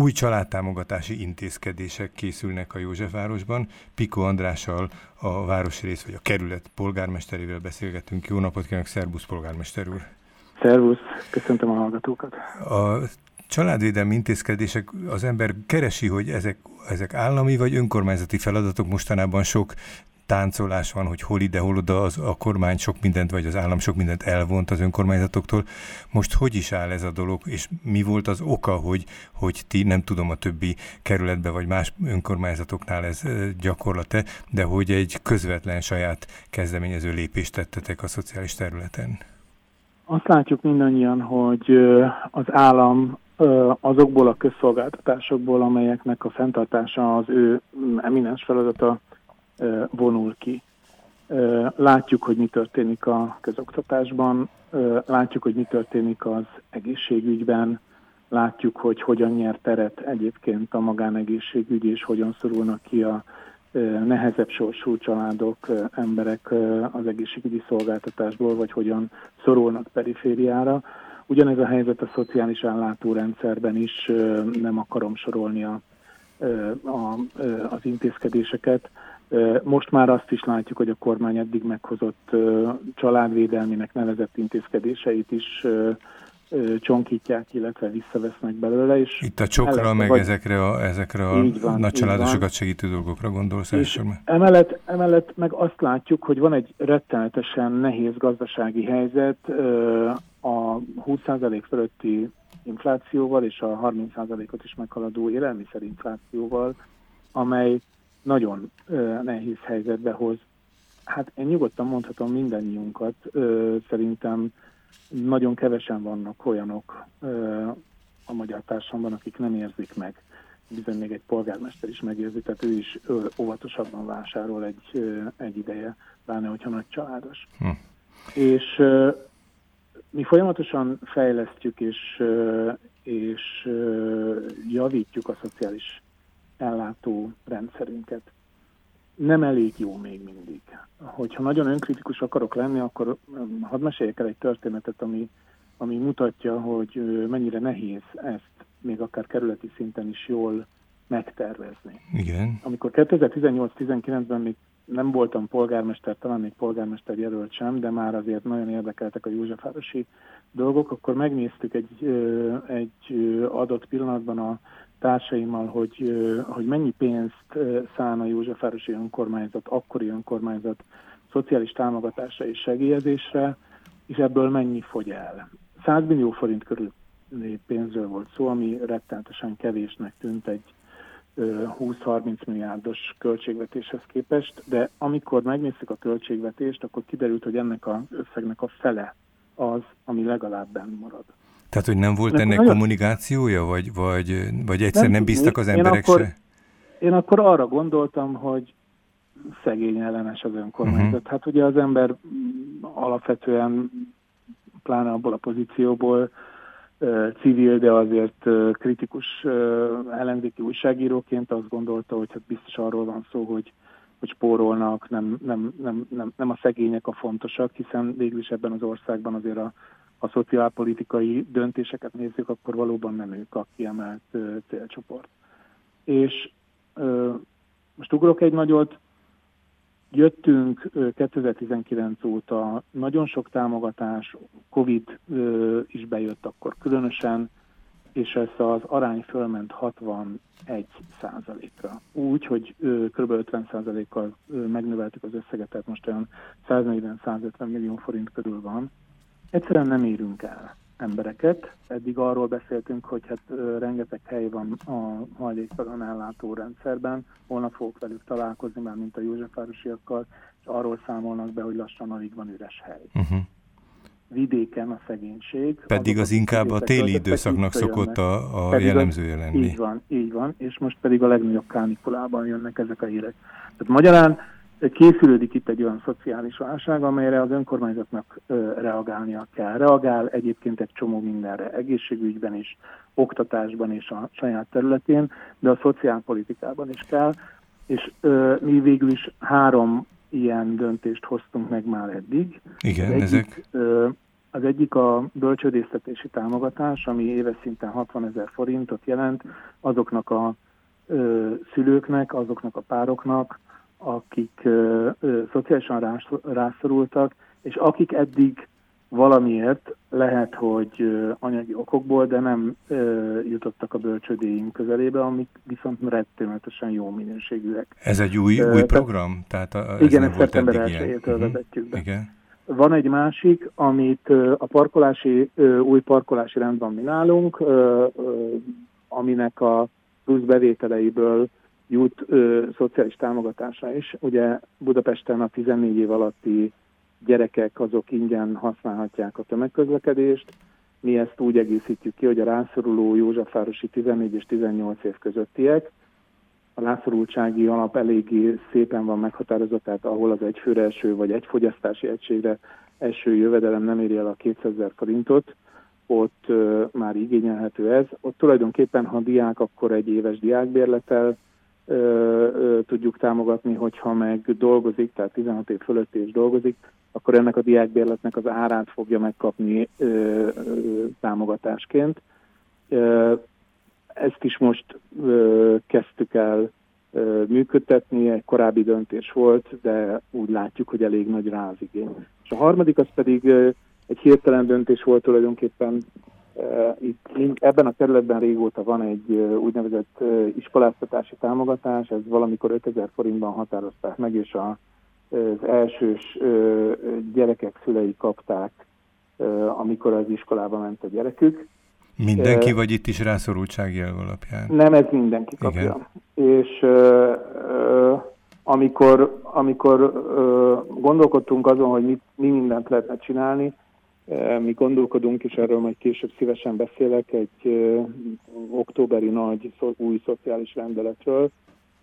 új családtámogatási intézkedések készülnek a Józsefvárosban. Piko Andrással, a városrész vagy a kerület polgármesterével beszélgetünk. Jó napot kívánok, szervusz polgármester úr! Szervusz, köszöntöm a hallgatókat! A családvédelmi intézkedések az ember keresi, hogy ezek, ezek állami vagy önkormányzati feladatok mostanában sok táncolás van, hogy hol ide, hol oda az, a kormány sok mindent, vagy az állam sok mindent elvont az önkormányzatoktól. Most hogy is áll ez a dolog, és mi volt az oka, hogy, hogy ti, nem tudom, a többi kerületbe, vagy más önkormányzatoknál ez gyakorlata, de hogy egy közvetlen saját kezdeményező lépést tettetek a szociális területen? Azt látjuk mindannyian, hogy az állam azokból a közszolgáltatásokból, amelyeknek a fenntartása az ő eminens feladata vonul ki. Látjuk, hogy mi történik a közoktatásban, látjuk, hogy mi történik az egészségügyben, látjuk, hogy hogyan nyer teret egyébként a magánegészségügy, és hogyan szorulnak ki a nehezebb sorsú családok, emberek az egészségügyi szolgáltatásból, vagy hogyan szorulnak perifériára. Ugyanez a helyzet a szociális ellátórendszerben is, nem akarom sorolni a, a, az intézkedéseket. Most már azt is látjuk, hogy a kormány eddig meghozott családvédelminek nevezett intézkedéseit is csonkítják, illetve visszavesznek belőle. És Itt a csokra, meg vagy... ezekre a, ezekre a van, nagy családosokat segítő dolgokra gondolsz elsősorban? Emellett, emellett meg azt látjuk, hogy van egy rettenetesen nehéz gazdasági helyzet a 20% fölötti inflációval és a 30%-ot is meghaladó élelmiszerinflációval, amely nagyon nehéz helyzetbe hoz. Hát én nyugodtan mondhatom mindannyiunkat, szerintem nagyon kevesen vannak olyanok a magyar társadalomban, akik nem érzik meg. Bizony még egy polgármester is megérzi, tehát ő is óvatosabban vásárol egy, egy ideje, pláne hogyha nagy családos. Hm. És mi folyamatosan fejlesztjük és, és javítjuk a szociális ellátó rendszerünket. Nem elég jó még mindig. Hogyha nagyon önkritikus akarok lenni, akkor um, hadd meséljek el egy történetet, ami, ami mutatja, hogy mennyire nehéz ezt még akár kerületi szinten is jól megtervezni. Igen. Amikor 2018-19-ben még nem voltam polgármester, talán még polgármester jelölt sem, de már azért nagyon érdekeltek a Józsefvárosi dolgok, akkor megnéztük egy, egy adott pillanatban a társaimmal, hogy, hogy mennyi pénzt szán a Józsefvárosi önkormányzat, akkori önkormányzat szociális támogatásra és segélyezésre, és ebből mennyi fogy el. 100 millió forint körül pénzről volt szó, ami rettenetesen kevésnek tűnt egy 20-30 milliárdos költségvetéshez képest, de amikor megnéztük a költségvetést, akkor kiderült, hogy ennek az összegnek a fele az, ami legalább benn marad. Tehát, hogy nem volt ennek nagyon... kommunikációja, vagy, vagy, vagy egyszer nem, nem bíztak az emberek én akkor, se? Én akkor arra gondoltam, hogy szegény ellenes az önkormányzat. Uh-huh. Hát ugye az ember alapvetően, pláne abból a pozícióból civil, de azért kritikus ellenzéki újságíróként azt gondolta, hogy hát biztos arról van szó, hogy hogy spórolnak, nem, nem, nem, nem, nem a szegények a fontosak, hiszen végül is ebben az országban azért a, a szociálpolitikai döntéseket nézzük, akkor valóban nem ők a kiemelt célcsoport. És most ugrok egy nagyot, jöttünk 2019 óta, nagyon sok támogatás, Covid is bejött akkor különösen, és ez az arány fölment 61 százalékra. Úgy, hogy kb. 50 százalékkal megnöveltük az összeget, tehát most olyan 140-150 millió forint körül van. Egyszerűen nem érünk el embereket. Eddig arról beszéltünk, hogy hát rengeteg hely van a hajléktalan ellátó rendszerben. Holnap fogok velük találkozni, már mint a Józsefvárosiakkal, és arról számolnak be, hogy lassan alig van üres hely. Uh-huh vidéken a szegénység. Pedig az inkább a téli időszaknak szokott a, a jellemzője lenni. Így van, így van, és most pedig a legnagyobb kánikulában jönnek ezek a hírek. Tehát magyarán készülődik itt egy olyan szociális válság, amelyre az önkormányzatnak reagálnia kell. Reagál egyébként egy csomó mindenre, egészségügyben is, oktatásban és a saját területén, de a szociálpolitikában is kell, és ö, mi végül is három ilyen döntést hoztunk meg már eddig. Igen, egyik, ezek? Ö, Az egyik a bölcsődésztetési támogatás, ami éves szinten 60 ezer forintot jelent azoknak a ö, szülőknek, azoknak a pároknak, akik ö, ö, szociálisan rás, rászorultak, és akik eddig valamiért lehet, hogy anyagi okokból, de nem ö, jutottak a bölcsödéink közelébe, amik viszont rettenetesen jó minőségűek. Ez egy új, új program? Tehát a, ez igen, ezt szeptember 1 uh-huh. vezetjük be. Igen. Van egy másik, amit a parkolási, új parkolási rend van mi nálunk, aminek a plusz bevételeiből jut ö, szociális támogatásra is. Ugye Budapesten a 14 év alatti gyerekek azok ingyen használhatják a tömegközlekedést. Mi ezt úgy egészítjük ki, hogy a rászoruló Józsefvárosi 14 és 18 év közöttiek, a rászorultsági alap eléggé szépen van meghatározott, tehát ahol az egyfőre eső vagy egy fogyasztási egységre eső jövedelem nem éri el a 200 ezer forintot, ott uh, már igényelhető ez. Ott tulajdonképpen, ha diák, akkor egy éves diákbérletel uh, uh, tudjuk támogatni, hogyha meg dolgozik, tehát 16 év fölött is dolgozik, akkor ennek a diákbérletnek az árát fogja megkapni ö, ö, támogatásként. Ö, ezt is most ö, kezdtük el ö, működtetni, egy korábbi döntés volt, de úgy látjuk, hogy elég nagy rá az igény. És a harmadik az pedig ö, egy hirtelen döntés volt tulajdonképpen itt ebben a területben régóta van egy úgynevezett iskoláztatási támogatás, ez valamikor 5000 forintban határozták meg, és a az elsős gyerekek szülei kapták, amikor az iskolába ment a gyerekük. Mindenki, vagy itt is rászorultsági jel alapján? Nem, ez mindenki kapja. Igen. És amikor, amikor gondolkodtunk azon, hogy mit, mi mindent lehetne csinálni, mi gondolkodunk, és erről majd később szívesen beszélek, egy októberi nagy új szociális rendeletről,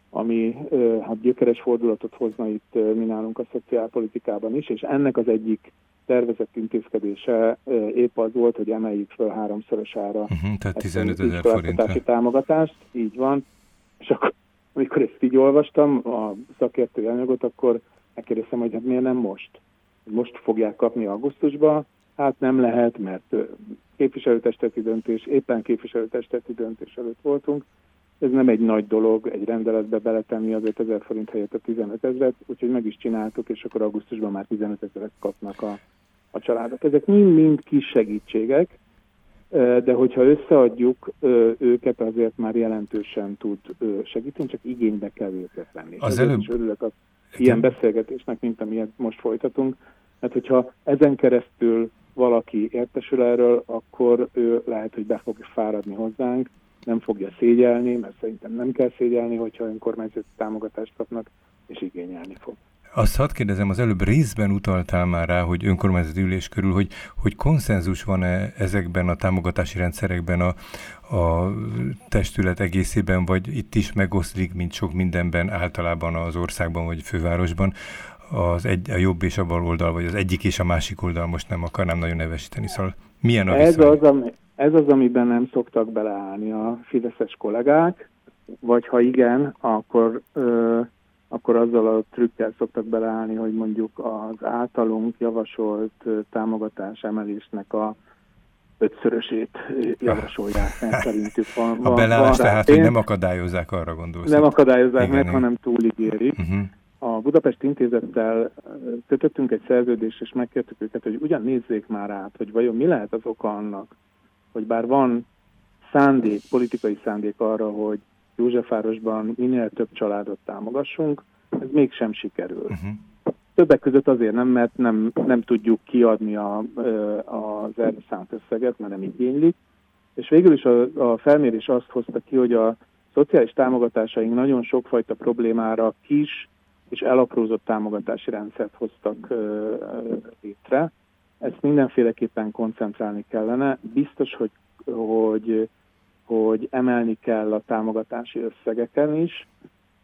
ami hát gyökeres fordulatot hozna itt mi nálunk a szociálpolitikában is, és ennek az egyik tervezett intézkedése épp az volt, hogy emeljük föl háromszorosára uh-huh, tehát 15 ezer forintra. támogatást, így van, és akkor amikor ezt így olvastam, a szakértői anyagot, akkor megkérdeztem, hogy hát miért nem most? Most fogják kapni augusztusban, hát nem lehet, mert képviselőtesteti döntés, éppen képviselőtesteti döntés előtt voltunk, ez nem egy nagy dolog egy rendeletbe beletenni az 5000 forint helyett a 15 ezeret, úgyhogy meg is csináltuk, és akkor augusztusban már 15 ezeret kapnak a, a családok. Ezek mind-mind kis segítségek, de hogyha összeadjuk őket, azért már jelentősen tud segíteni, csak igénybe kell őket venni. Az előbb... is örülök az ilyen beszélgetésnek, mint amilyet most folytatunk, mert hogyha ezen keresztül valaki értesül erről, akkor ő lehet, hogy be fog fáradni hozzánk, nem fogja szégyelni, mert szerintem nem kell szégyelni, hogyha önkormányzati támogatást kapnak, és igényelni fog. Azt hadd kérdezem, az előbb részben utaltál már rá, hogy önkormányzati ülés körül, hogy, hogy konszenzus van-e ezekben a támogatási rendszerekben a, a testület egészében, vagy itt is megoszlik, mint sok mindenben általában az országban vagy fővárosban, az egy, a jobb és a bal oldal, vagy az egyik és a másik oldal, most nem akarnám nagyon nevesíteni, szóval milyen a Ez az, ami, ez az, amiben nem szoktak beleállni a fideszes kollégák, vagy ha igen, akkor, ö, akkor azzal a trükkel szoktak beleállni, hogy mondjuk az általunk javasolt támogatás emelésnek a ötszörösét javasolják, mert szerintük van. A belállás tehát, hogy nem akadályozzák, arra gondolsz. Nem akadályozzák meg, hanem túligérik. Uh-huh. A Budapest Intézettel kötöttünk egy szerződést, és megkértük őket, hogy ugyan nézzék már át, hogy vajon mi lehet az oka annak, hogy bár van szándék, politikai szándék arra, hogy Józsefvárosban minél több családot támogassunk, ez mégsem sikerül. Uh-huh. Többek között azért nem, mert nem, nem tudjuk kiadni a, az erre szánt összeget, mert nem igénylik. És végül is a, a felmérés azt hozta ki, hogy a szociális támogatásaink nagyon sokfajta problémára kis és elaprózott támogatási rendszert hoztak létre, ezt mindenféleképpen koncentrálni kellene. Biztos, hogy, hogy, hogy emelni kell a támogatási összegeken is,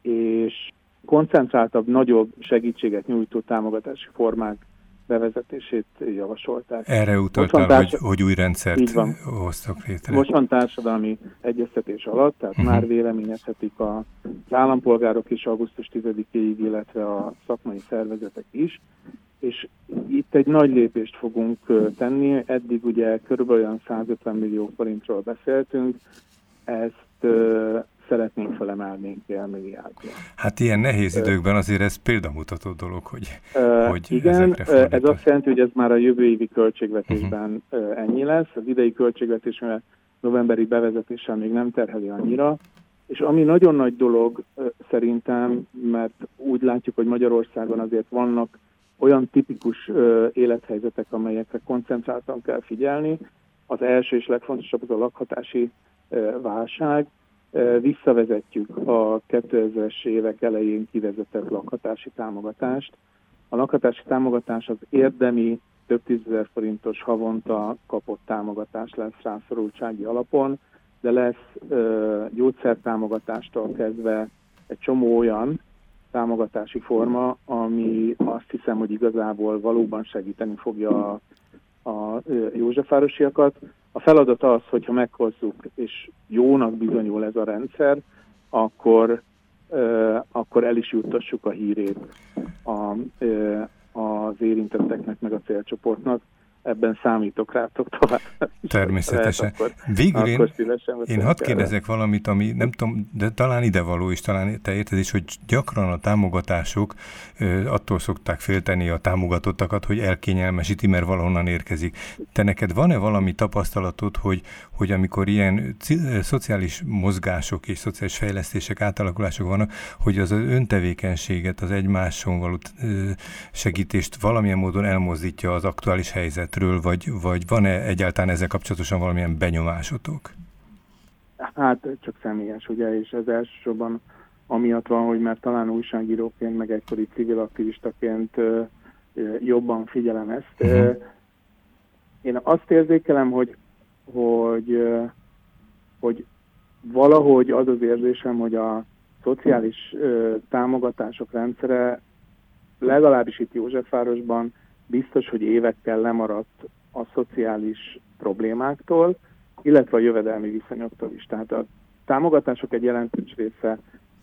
és koncentráltabb, nagyobb segítséget nyújtó támogatási formák bevezetését javasolták. Erre utaltál, hogy, hogy új rendszert hoztak létre. Most van társadalmi egyeztetés alatt, tehát uh-huh. már véleményezhetik az állampolgárok is augusztus 10-ig, illetve a szakmai szervezetek is, és itt egy nagy lépést fogunk tenni. Eddig ugye körülbelül 150 millió forintról beszéltünk, ezt szeretnénk felemelni milliárdra. Hát ilyen nehéz időkben azért ez példamutató dolog, hogy, uh, hogy Igen, ez azt jelenti, hogy ez már a jövő évi költségvetésben uh-huh. ennyi lesz. Az idei költségvetés, mert novemberi bevezetéssel még nem terheli annyira, és ami nagyon nagy dolog szerintem, mert úgy látjuk, hogy Magyarországon azért vannak olyan tipikus élethelyzetek, amelyekre koncentráltan kell figyelni. Az első és legfontosabb az a lakhatási válság. Visszavezetjük a 2000-es évek elején kivezetett lakhatási támogatást. A lakhatási támogatás az érdemi több tízezer forintos havonta kapott támogatás lesz rászorultsági alapon, de lesz ö, gyógyszertámogatástól kezdve egy csomó olyan támogatási forma, ami azt hiszem, hogy igazából valóban segíteni fogja a, a Józsefvárosiakat. A feladat az, hogyha meghozzuk, és jónak bizonyul ez a rendszer, akkor, akkor el is juttassuk a hírét a, az érintetteknek, meg a célcsoportnak, ebben számítok rátok tovább. Természetesen. Lehet, akkor, Végül akkor én, én hadd kérdezek valamit, ami nem tudom, de talán idevaló is, talán te érted is, hogy gyakran a támogatások attól szokták félteni a támogatottakat, hogy elkényelmesíti, mert valahonnan érkezik. Te neked van-e valami tapasztalatod, hogy, hogy amikor ilyen szociális mozgások és szociális fejlesztések, átalakulások vannak, hogy az öntevékenységet, az egymáson való segítést valamilyen módon elmozdítja az aktuális helyzet helyzetről, vagy, vagy van-e egyáltalán ezzel kapcsolatosan valamilyen benyomásotok? Hát csak személyes, ugye, és ez elsősorban amiatt van, hogy már talán újságíróként, meg egykori civil aktivistaként jobban figyelem ezt. Uh-huh. Én azt érzékelem, hogy, hogy, hogy valahogy az az érzésem, hogy a szociális támogatások rendszere legalábbis itt Józsefvárosban biztos, hogy évekkel lemaradt a szociális problémáktól, illetve a jövedelmi viszonyoktól is. Tehát a támogatások egy jelentős része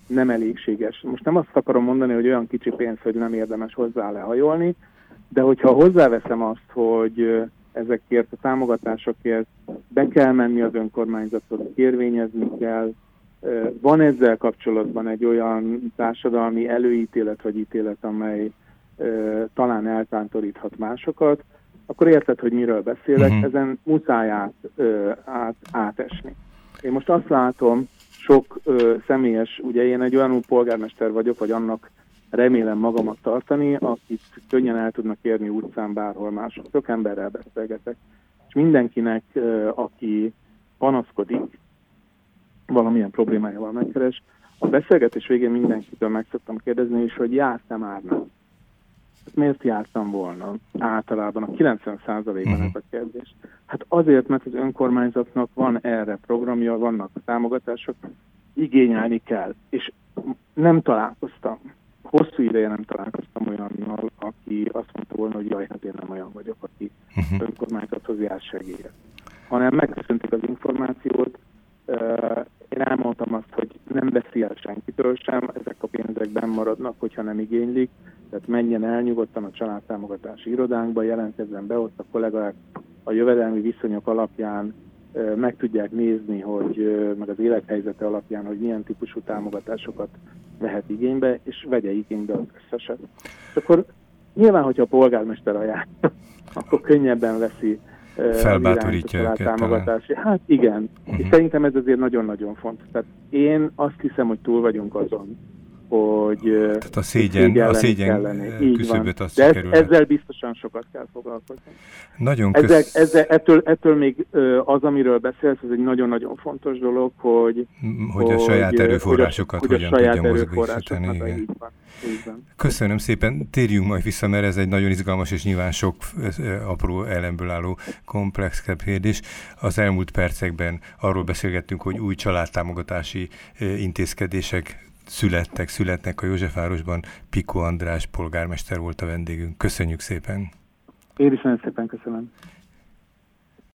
nem elégséges. Most nem azt akarom mondani, hogy olyan kicsi pénz, hogy nem érdemes hozzá lehajolni, de hogyha hozzáveszem azt, hogy ezekért a támogatásokért be kell menni az önkormányzatot, kérvényezni kell, van ezzel kapcsolatban egy olyan társadalmi előítélet vagy ítélet, amely talán eltántoríthat másokat, akkor érted, hogy miről beszélek, uh-huh. ezen muszáj át, át, átesni. Én most azt látom, sok ö, személyes, ugye én egy olyan polgármester vagyok, vagy annak remélem magamat tartani, akit könnyen el tudnak érni utcán bárhol mások. Sok emberrel beszélgetek. És mindenkinek, ö, aki panaszkodik, valamilyen problémájával megkeres, a beszélgetés végén mindenkitől meg szoktam kérdezni, és hogy jársz-e már nem? Miért jártam volna? Általában a 90%-ban uh-huh. ez a kérdés. Hát azért, mert az önkormányzatnak van erre programja, vannak támogatások, igényelni kell. És nem találkoztam, hosszú ideje nem találkoztam olyannal, aki azt mondta volna, hogy jaj, hát én nem olyan vagyok, aki uh-huh. önkormányzathoz jár segélyet. Hanem megköszöntik az információt, én elmondtam azt, hogy nem veszi el senkitől sem, ezek a pénzek benn maradnak, hogyha nem igénylik, tehát menjen el nyugodtan a családtámogatási irodánkba, jelentkezzen be, ott a kollégák a jövedelmi viszonyok alapján meg tudják nézni, hogy meg az élethelyzete alapján, hogy milyen típusú támogatásokat vehet igénybe, és vegye igénybe az összeset. Akkor nyilván, hogyha a polgármester ajánl, akkor könnyebben veszi felbátorítja őket. Támogatási. Hát igen, uh-huh. és szerintem ez azért nagyon-nagyon fontos. Tehát én azt hiszem, hogy túl vagyunk azon, hogy Tehát a szégyen, a szégyen küszöböt azt De ez, ezzel biztosan sokat kell foglalkozni. Nagyon kösz... Ezek, ezzel, ettől, ettől még az, az, beszélsz, ez egy nagyon-nagyon fontos dolog, hogy... Hogy, hogy a saját erőforrásokat hogy a, hogyan tudja mozgósítani. Igen. Köszönöm szépen, térjünk majd vissza, mert ez egy nagyon izgalmas és nyilván sok apró elemből álló komplex kérdés. Az elmúlt percekben arról beszélgettünk, hogy új családtámogatási intézkedések születtek, születnek a Józsefvárosban. Piko András polgármester volt a vendégünk. Köszönjük szépen! Én is nagyon szépen köszönöm.